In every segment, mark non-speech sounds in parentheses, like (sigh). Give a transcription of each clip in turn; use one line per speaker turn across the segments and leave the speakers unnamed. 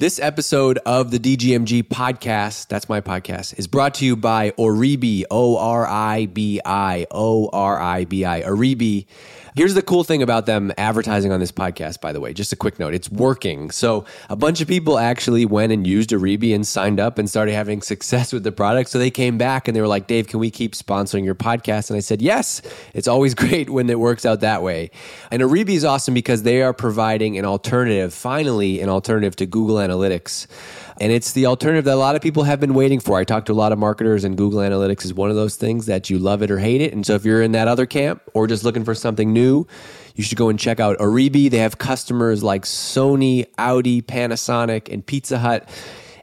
This episode of the DGMG podcast, that's my podcast, is brought to you by Oribi, O R I B I, O R I B I. Oribi Here's the cool thing about them advertising on this podcast, by the way. Just a quick note it's working. So, a bunch of people actually went and used Oribi and signed up and started having success with the product. So, they came back and they were like, Dave, can we keep sponsoring your podcast? And I said, yes. It's always (laughs) great when it works out that way. And Oribi is awesome because they are providing an alternative, finally, an alternative to Google Analytics. And it's the alternative that a lot of people have been waiting for. I talked to a lot of marketers, and Google Analytics is one of those things that you love it or hate it. And so if you're in that other camp or just looking for something new, you should go and check out Oribi. They have customers like Sony, Audi, Panasonic, and Pizza Hut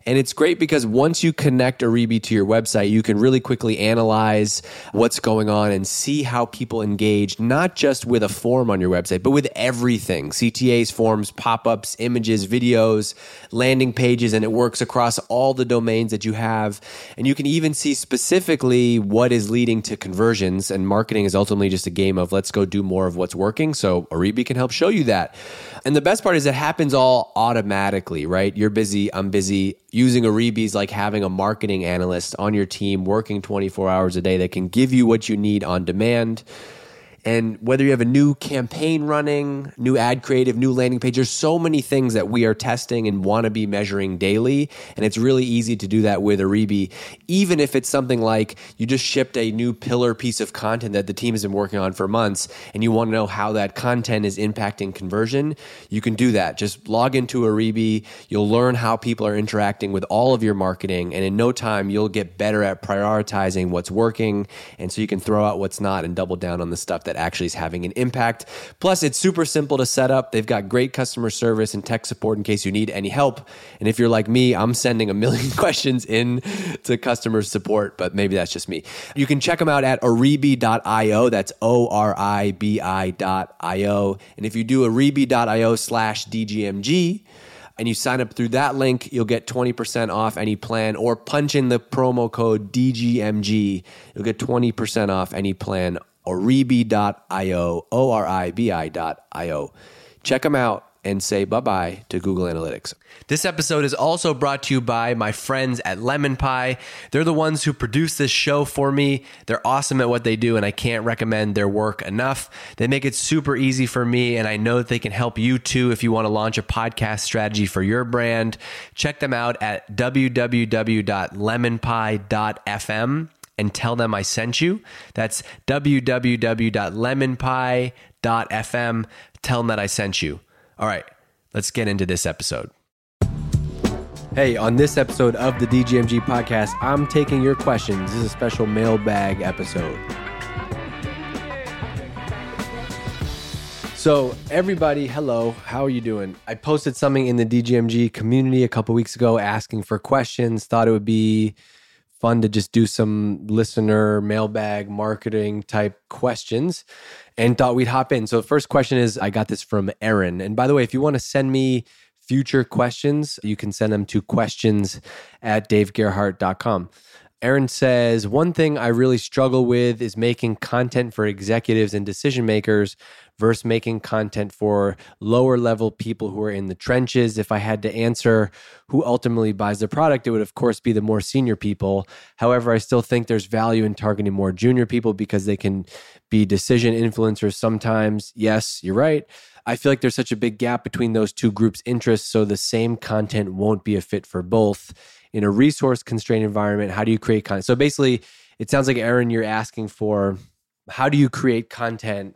and it's great because once you connect Oribi to your website, you can really quickly analyze what's going on and see how people engage, not just with a form on your website, but with everything CTAs, forms, pop ups, images, videos, landing pages, and it works across all the domains that you have. And you can even see specifically what is leading to conversions. And marketing is ultimately just a game of let's go do more of what's working. So Oribi can help show you that. And the best part is it happens all automatically, right? You're busy, I'm busy using Oribi is like having a marketing analyst on your team working 24 hours a day that can give you what you need on demand and whether you have a new campaign running, new ad creative, new landing page, there's so many things that we are testing and want to be measuring daily. And it's really easy to do that with Oribi, even if it's something like you just shipped a new pillar piece of content that the team has been working on for months and you want to know how that content is impacting conversion. You can do that. Just log into Oribi. You'll learn how people are interacting with all of your marketing. And in no time, you'll get better at prioritizing what's working. And so you can throw out what's not and double down on the stuff that that actually is having an impact. Plus, it's super simple to set up. They've got great customer service and tech support in case you need any help. And if you're like me, I'm sending a million (laughs) questions in to customer support, but maybe that's just me. You can check them out at oribi.io. That's O R I B I.io. And if you do oribi.io slash DGMG, and you sign up through that link, you'll get 20% off any plan or punch in the promo code DGMG. You'll get 20% off any plan oribi.io, O R I B I.io. Check them out and say bye bye to Google Analytics. This episode is also brought to you by my friends at Lemon Pie. They're the ones who produce this show for me. They're awesome at what they do, and I can't recommend their work enough. They make it super easy for me, and I know that they can help you too if you want to launch a podcast strategy for your brand. Check them out at www.lemonpie.fm and tell them I sent you. That's www.lemonpie.fm. Tell them that I sent you. All right, let's get into this episode. Hey, on this episode of the DGMG podcast, I'm taking your questions. This is a special mailbag episode. So, everybody, hello. How are you doing? I posted something in the DGMG community a couple weeks ago asking for questions. Thought it would be fun to just do some listener mailbag marketing type questions and thought we'd hop in. So, the first question is I got this from Aaron. And by the way, if you want to send me future questions, you can send them to questions at davegerhardt.com. Aaron says, One thing I really struggle with is making content for executives and decision makers versus making content for lower level people who are in the trenches. If I had to answer who ultimately buys the product, it would, of course, be the more senior people. However, I still think there's value in targeting more junior people because they can be decision influencers sometimes. Yes, you're right. I feel like there's such a big gap between those two groups' interests, so the same content won't be a fit for both. In a resource constrained environment, how do you create content? So basically, it sounds like Aaron, you're asking for how do you create content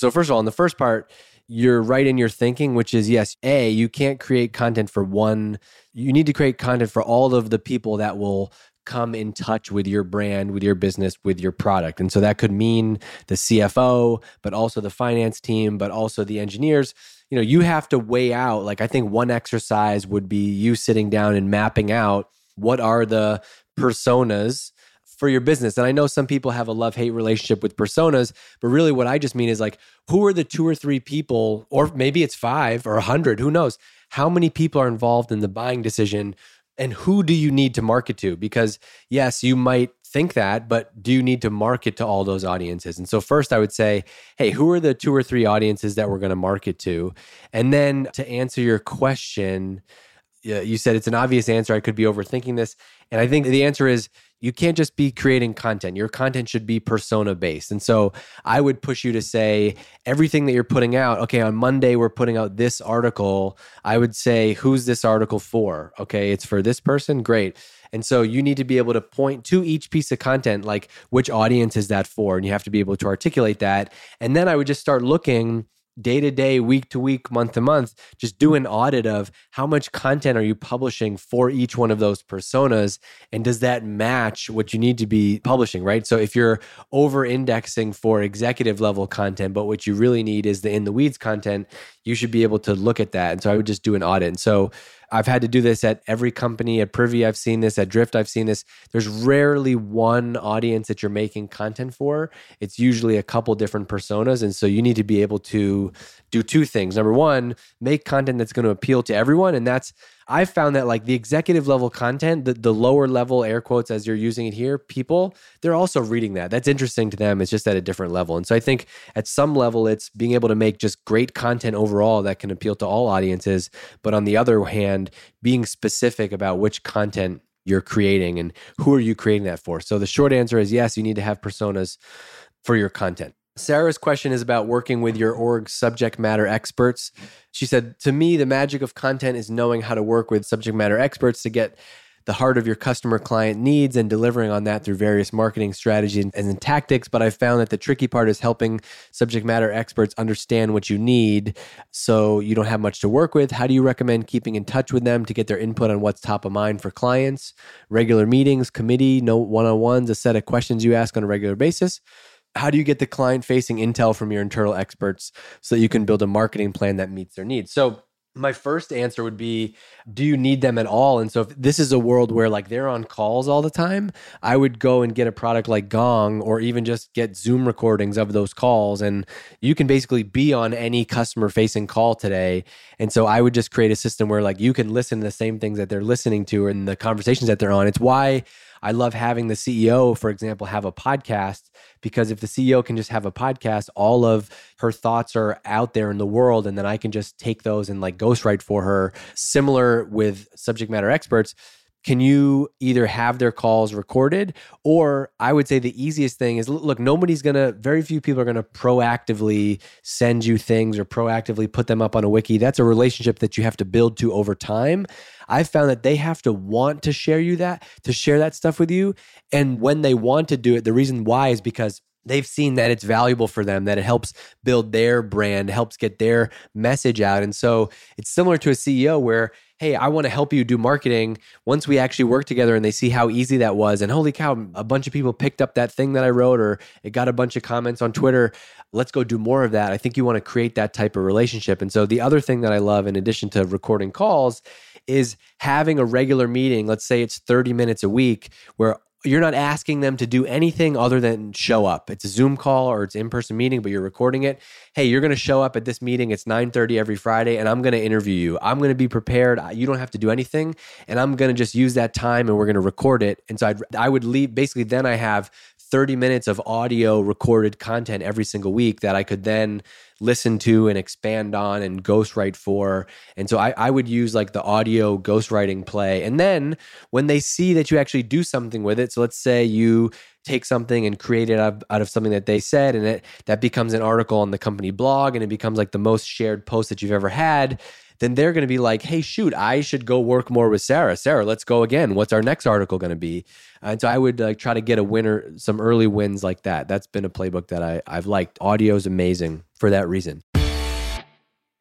so, first of all, in the first part, you're right in your thinking, which is yes, A, you can't create content for one, you need to create content for all of the people that will come in touch with your brand, with your business, with your product. And so that could mean the CFO, but also the finance team, but also the engineers. You know, you have to weigh out, like, I think one exercise would be you sitting down and mapping out what are the personas for your business. And I know some people have a love hate relationship with personas, but really what I just mean is like, who are the two or three people, or maybe it's five or a hundred, who knows? How many people are involved in the buying decision and who do you need to market to? Because yes, you might think that, but do you need to market to all those audiences? And so, first, I would say, hey, who are the two or three audiences that we're going to market to? And then to answer your question, you said it's an obvious answer. I could be overthinking this. And I think the answer is you can't just be creating content. Your content should be persona based. And so I would push you to say everything that you're putting out, okay, on Monday, we're putting out this article. I would say, who's this article for? Okay, it's for this person. Great. And so you need to be able to point to each piece of content, like which audience is that for? And you have to be able to articulate that. And then I would just start looking day to day, week to week, month to month, just do an audit of how much content are you publishing for each one of those personas? And does that match what you need to be publishing, right? So if you're over indexing for executive level content, but what you really need is the in the weeds content, you should be able to look at that. And so I would just do an audit. And so I've had to do this at every company. At Privy, I've seen this. At Drift, I've seen this. There's rarely one audience that you're making content for. It's usually a couple different personas. And so you need to be able to do two things. Number one, make content that's going to appeal to everyone. And that's I've found that like the executive level content, the, the lower level air quotes as you're using it here, people, they're also reading that. That's interesting to them. It's just at a different level. And so I think at some level, it's being able to make just great content overall that can appeal to all audiences. But on the other hand, being specific about which content you're creating and who are you creating that for. So the short answer is yes, you need to have personas for your content. Sarah's question is about working with your org subject matter experts. She said, To me, the magic of content is knowing how to work with subject matter experts to get the heart of your customer client needs and delivering on that through various marketing strategies and, and tactics. But I've found that the tricky part is helping subject matter experts understand what you need so you don't have much to work with. How do you recommend keeping in touch with them to get their input on what's top of mind for clients? Regular meetings, committee, no one on ones, a set of questions you ask on a regular basis how do you get the client facing intel from your internal experts so that you can build a marketing plan that meets their needs? So my first answer would be do you need them at all? And so if this is a world where like they're on calls all the time i would go and get a product like gong or even just get zoom recordings of those calls. And you can basically be on any customer facing call today. And so i would just create a system where like you can listen to the same things that they're listening to and the conversations that they're on. It's why I love having the CEO, for example, have a podcast because if the CEO can just have a podcast, all of her thoughts are out there in the world. And then I can just take those and like ghostwrite for her. Similar with subject matter experts can you either have their calls recorded or i would say the easiest thing is look nobody's gonna very few people are gonna proactively send you things or proactively put them up on a wiki. That's a relationship that you have to build to over time. I've found that they have to want to share you that to share that stuff with you. And when they want to do it the reason why is because they've seen that it's valuable for them that it helps build their brand helps get their message out. And so it's similar to a ceo where hey i want to help you do marketing. Once we actually work together and they see how easy that was and holy cow a bunch of people picked up that thing that i wrote or it got a bunch of comments on twitter let's go do more of that. I think you want to create that type of relationship. And so the other thing that i love in addition to recording calls is having a regular meeting let's say it's 30 minutes a week where you're not asking them to do anything other than show up. It's a Zoom call or it's in-person meeting, but you're recording it. Hey, you're going to show up at this meeting. It's 9:30 every Friday and I'm going to interview you. I'm going to be prepared. You don't have to do anything and I'm going to just use that time and we're going to record it. And so I'd, I would leave basically then I have 30 minutes of audio recorded content every single week that I could then listen to and expand on and ghostwrite for. And so I, I would use like the audio ghostwriting play. And then when they see that you actually do something with it, so let's say you take something and create it out of, out of something that they said, and it that becomes an article on the company blog, and it becomes like the most shared post that you've ever had then they're going to be like, hey, shoot, I should go work more with Sarah. Sarah, let's go again. What's our next article going to be? And so I would like try to get a winner, some early wins like that. That's been a playbook that I, I've liked. Audio is amazing for that reason.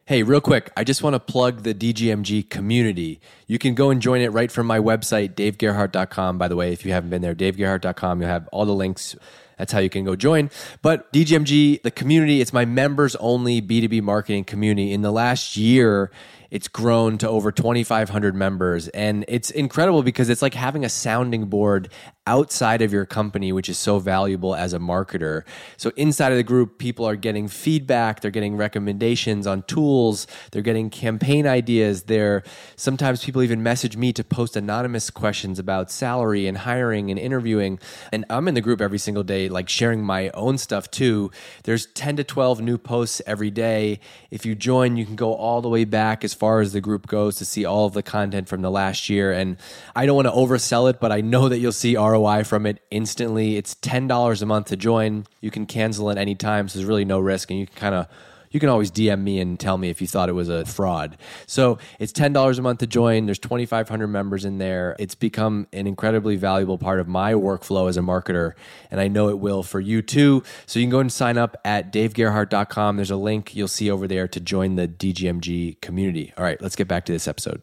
Hey, real quick, I just want to plug the DGMG community. You can go and join it right from my website, davegerhardt.com. By the way, if you haven't been there, davegerhardt.com, you'll have all the links that's how you can go join. But DGMG, the community, it's my members only B2B marketing community. In the last year, it's grown to over 2,500 members. And it's incredible because it's like having a sounding board outside of your company, which is so valuable as a marketer. So inside of the group, people are getting feedback, they're getting recommendations on tools, they're getting campaign ideas. They're sometimes people even message me to post anonymous questions about salary and hiring and interviewing. And I'm in the group every single day, like sharing my own stuff too. There's 10 to 12 new posts every day. If you join, you can go all the way back as far as the group goes to see all of the content from the last year. And I don't want to oversell it, but I know that you'll see ROI from it instantly. It's $10 a month to join. You can cancel at any time, so there's really no risk. And you can kind of you can always DM me and tell me if you thought it was a fraud. So it's $10 a month to join. There's 2,500 members in there. It's become an incredibly valuable part of my workflow as a marketer. And I know it will for you too. So you can go and sign up at davegerhardt.com. There's a link you'll see over there to join the DGMG community. All right, let's get back to this episode.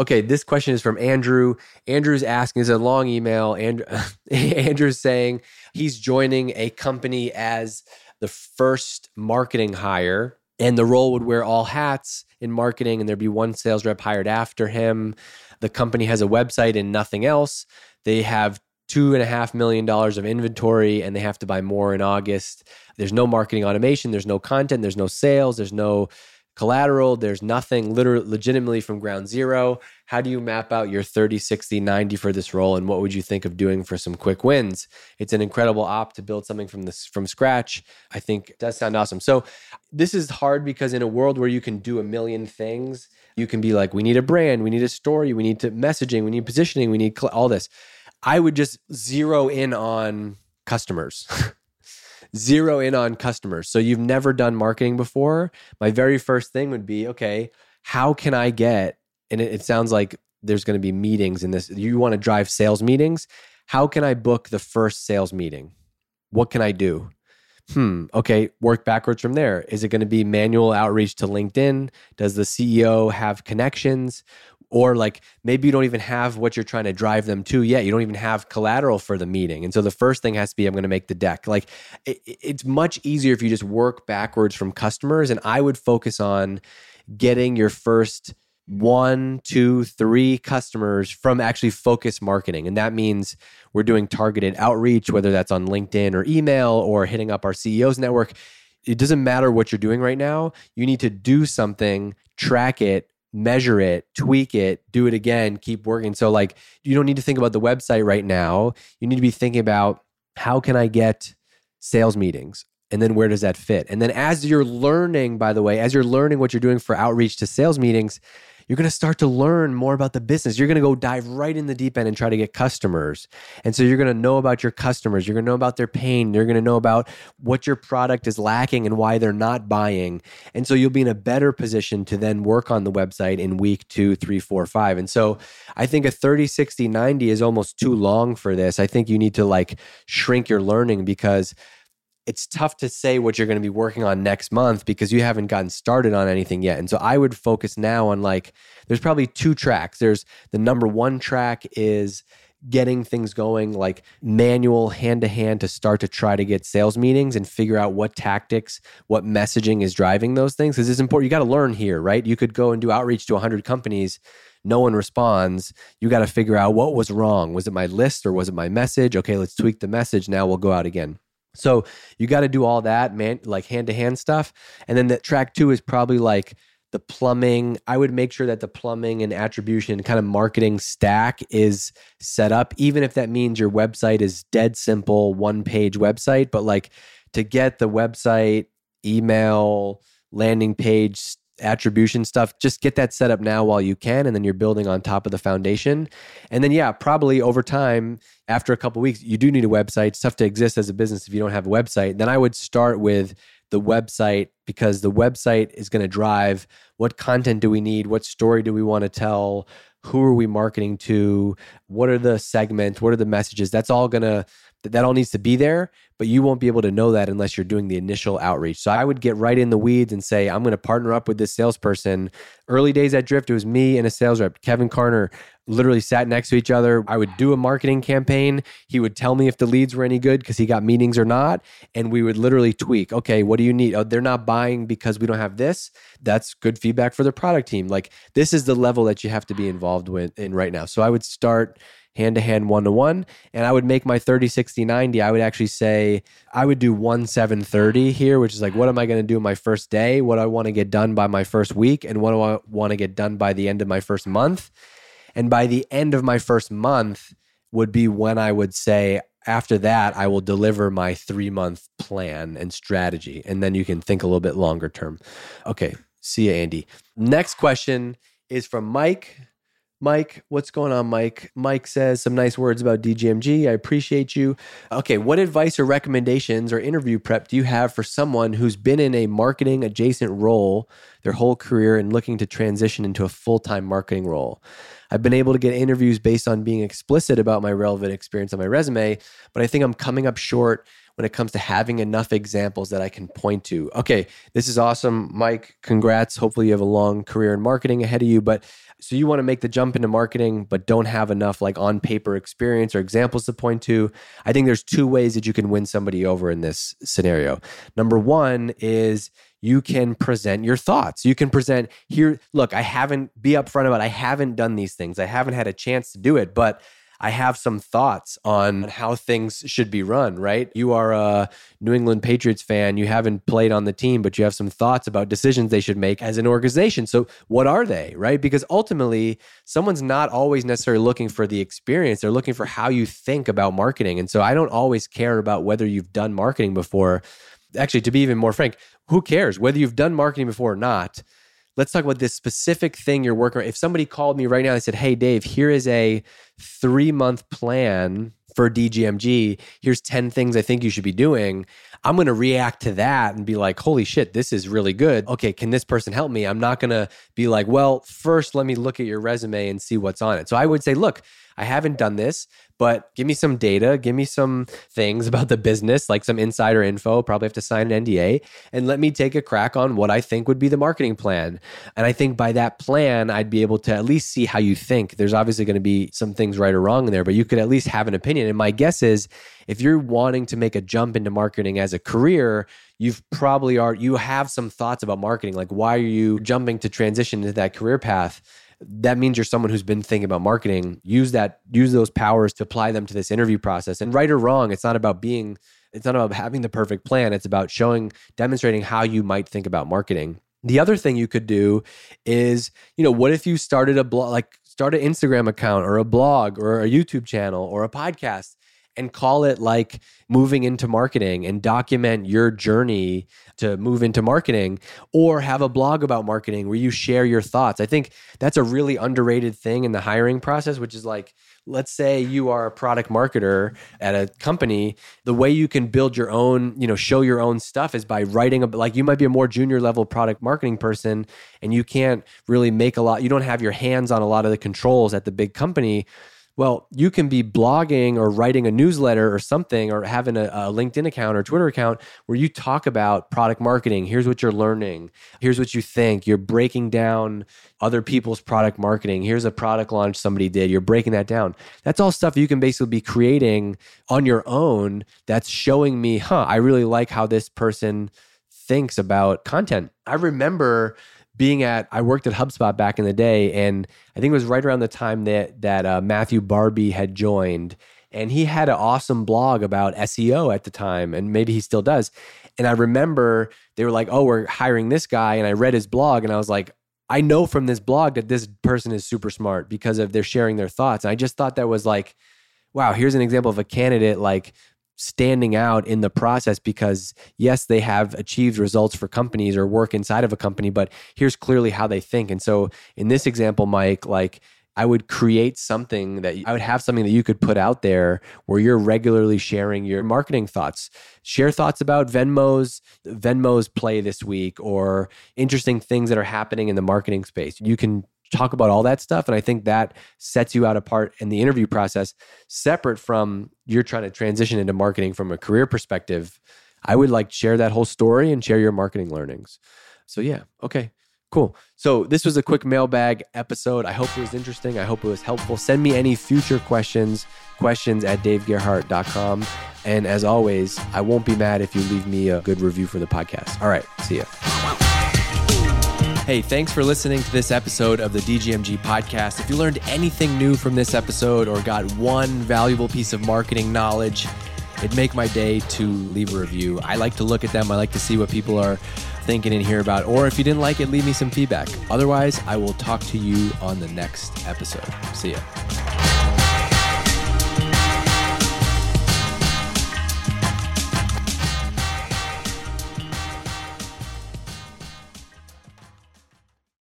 Okay, this question is from Andrew. Andrew's asking, is a long email. Andrew, (laughs) Andrew's saying he's joining a company as the first marketing hire and the role would wear all hats in marketing and there'd be one sales rep hired after him the company has a website and nothing else they have two and a half million dollars of inventory and they have to buy more in august there's no marketing automation there's no content there's no sales there's no collateral. There's nothing literally legitimately from ground zero. How do you map out your 30 60 90 for this role and what would you think of doing for some quick wins? It's an incredible op to build something from this from scratch. I think does sound awesome. So this is hard because in a world where you can do a million things you can be like we need a brand we need a story we need to messaging we need positioning we need cl- all this. I would just zero in on customers (laughs) zero in on customers. So you've never done marketing before. My very first thing would be okay, how can I get, and it, it sounds like there's going to be meetings in this. You want to drive sales meetings. How can I book the first sales meeting? What can I do? Hmm, okay, work backwards from there. Is it going to be manual outreach to LinkedIn? Does the CEO have connections? Or like maybe you don't even have what you're trying to drive them to yet. You don't even have collateral for the meeting. And so the first thing has to be i'm going to make the deck. Like it, it's much easier if you just work backwards from customers. And i would focus on getting your first one two three customers from actually focus marketing. And that means we're doing targeted outreach whether that's on linkedin or email or hitting up our ceos network. It doesn't matter what you're doing right now. You need to do something track it measure it, tweak it, do it again, keep working. So like you don't need to think about the website right now. You need to be thinking about how can I get sales meetings? And then where does that fit? And then as you're learning, by the way, as you're learning what you're doing for outreach to sales meetings, you're going to start to learn more about the business. You're going to go dive right in the deep end and try to get customers. And so you're going to know about your customers. You're going to know about their pain. You're going to know about what your product is lacking and why they're not buying. And so you'll be in a better position to then work on the website in week two, three, four, five. And so I think a 30, 60, 90 is almost too long for this. I think you need to like shrink your learning because it's tough to say what you're going to be working on next month because you haven't gotten started on anything yet. And so I would focus now on like, there's probably two tracks. There's the number one track is getting things going like manual hand to hand to start to try to get sales meetings and figure out what tactics, what messaging is driving those things. Because it's important. You got to learn here, right? You could go and do outreach to 100 companies. No one responds. You got to figure out what was wrong. Was it my list or was it my message? Okay, let's tweak the message. Now we'll go out again. So you got to do all that, man, like hand to hand stuff. And then the track two is probably like the plumbing. I would make sure that the plumbing and attribution kind of marketing stack is set up, even if that means your website is dead simple, one page website. But like to get the website, email, landing page, attribution stuff, just get that set up now while you can. And then you're building on top of the foundation. And then, yeah, probably over time, after a couple weeks, you do need a website. It's tough to exist as a business if you don't have a website. Then I would start with the website because the website is going to drive what content do we need? What story do we want to tell? Who are we marketing to? What are the segments? What are the messages? That's all going to that all needs to be there, but you won't be able to know that unless you're doing the initial outreach. So I would get right in the weeds and say, I'm going to partner up with this salesperson. Early days at Drift, it was me and a sales rep, Kevin Carner, literally sat next to each other. I would do a marketing campaign. He would tell me if the leads were any good because he got meetings or not. And we would literally tweak, okay, what do you need? Oh, they're not buying because we don't have this. That's good feedback for the product team. Like this is the level that you have to be involved with in right now. So I would start hand to hand, one to one. And I would make my 30, 60, 90. I would actually say I would do 1, 7, 30 here, which is like, what am I going to do my first day? What I want to get done by my first week? And what do I want to get done by the end of my first month? And by the end of my first month would be when I would say, after that, I will deliver my three month plan and strategy. And then you can think a little bit longer term. Okay. See you, Andy. Next question is from Mike. Mike, what's going on, Mike? Mike says some nice words about DGMG. I appreciate you. Okay, what advice or recommendations or interview prep do you have for someone who's been in a marketing adjacent role their whole career and looking to transition into a full time marketing role? I've been able to get interviews based on being explicit about my relevant experience on my resume, but I think I'm coming up short when it comes to having enough examples that I can point to. Okay, this is awesome, Mike. Congrats. Hopefully, you have a long career in marketing ahead of you. But so you want to make the jump into marketing, but don't have enough like on paper experience or examples to point to. I think there's two ways that you can win somebody over in this scenario. Number one is you can present your thoughts. You can present here, look, I haven't be upfront about I haven't done these things. I haven't had a chance to do it, but I have some thoughts on how things should be run, right? You are a New England Patriots fan. You haven't played on the team, but you have some thoughts about decisions they should make as an organization. So, what are they, right? Because ultimately, someone's not always necessarily looking for the experience, they're looking for how you think about marketing. And so, I don't always care about whether you've done marketing before. Actually, to be even more frank, who cares whether you've done marketing before or not? Let's talk about this specific thing you're working on. If somebody called me right now and said, Hey, Dave, here is a three month plan for DGMG. Here's 10 things I think you should be doing. I'm going to react to that and be like, holy shit, this is really good. Okay, can this person help me? I'm not going to be like, well, first, let me look at your resume and see what's on it. So I would say, look, I haven't done this, but give me some data, give me some things about the business, like some insider info. Probably have to sign an NDA and let me take a crack on what I think would be the marketing plan. And I think by that plan, I'd be able to at least see how you think. There's obviously going to be some things right or wrong in there, but you could at least have an opinion. And my guess is if you're wanting to make a jump into marketing as a career, you've probably are you have some thoughts about marketing like why are you jumping to transition into that career path that means you're someone who's been thinking about marketing. Use that use those powers to apply them to this interview process. And right or wrong it's not about being it's not about having the perfect plan. It's about showing demonstrating how you might think about marketing. The other thing you could do is you know what if you started a blog like start an instagram account or a blog or a youtube channel or a podcast and call it like moving into marketing and document your journey to move into marketing or have a blog about marketing where you share your thoughts. I think that's a really underrated thing in the hiring process, which is like, let's say you are a product marketer at a company the way you can build your own you know show your own stuff is by writing a like you might be a more junior level product marketing person and you can't really make a lot you don't have your hands on a lot of the controls at the big company well, you can be blogging or writing a newsletter or something, or having a, a, LinkedIn account or Twitter account where you talk about product marketing. Here's what you're learning. Here's what you think. You're breaking down other people's product marketing. Here's a product launch somebody did. You're breaking that down. That's all stuff you can basically be creating on your own that's showing me, huh, I really like how this person thinks about content. I remember being at I worked at HubSpot back in the day, and I think it was right around the time that that uh, Matthew Barby had joined, and he had an awesome blog about SEO at the time, and maybe he still does. And I remember they were like, "Oh, we're hiring this guy," and I read his blog, and I was like, "I know from this blog that this person is super smart because of they're sharing their thoughts." And I just thought that was like, "Wow, here's an example of a candidate like." Standing out in the process because yes they have achieved results for companies or work inside of a company but here's clearly how they think and so in this example mike like I would create something that I would have something that you could put out there where you're regularly sharing your marketing thoughts. Share thoughts about Venmo's Venmo's play this week or interesting things that are happening in the marketing space. You can talk about all that stuff. And I think that sets you out apart in the interview process, separate from you're trying to transition into marketing from a career perspective. I would like share that whole story and share your marketing learnings. So, yeah, okay, cool. So, this was a quick mailbag episode. I hope it was interesting. I hope it was helpful. Send me any future questions, questions at davegerhardt.com. And as always, I won't be mad if you leave me a good review for the podcast. All right, see ya. Hey, thanks for listening to this episode of the DGMG podcast. If you learned anything new from this episode or got one valuable piece of marketing knowledge, it'd make my day to leave a review. I like to look at them, I like to see what people are thinking and hear about. Or if you didn't like it, leave me some feedback. Otherwise, I will talk to you on the next episode. See ya.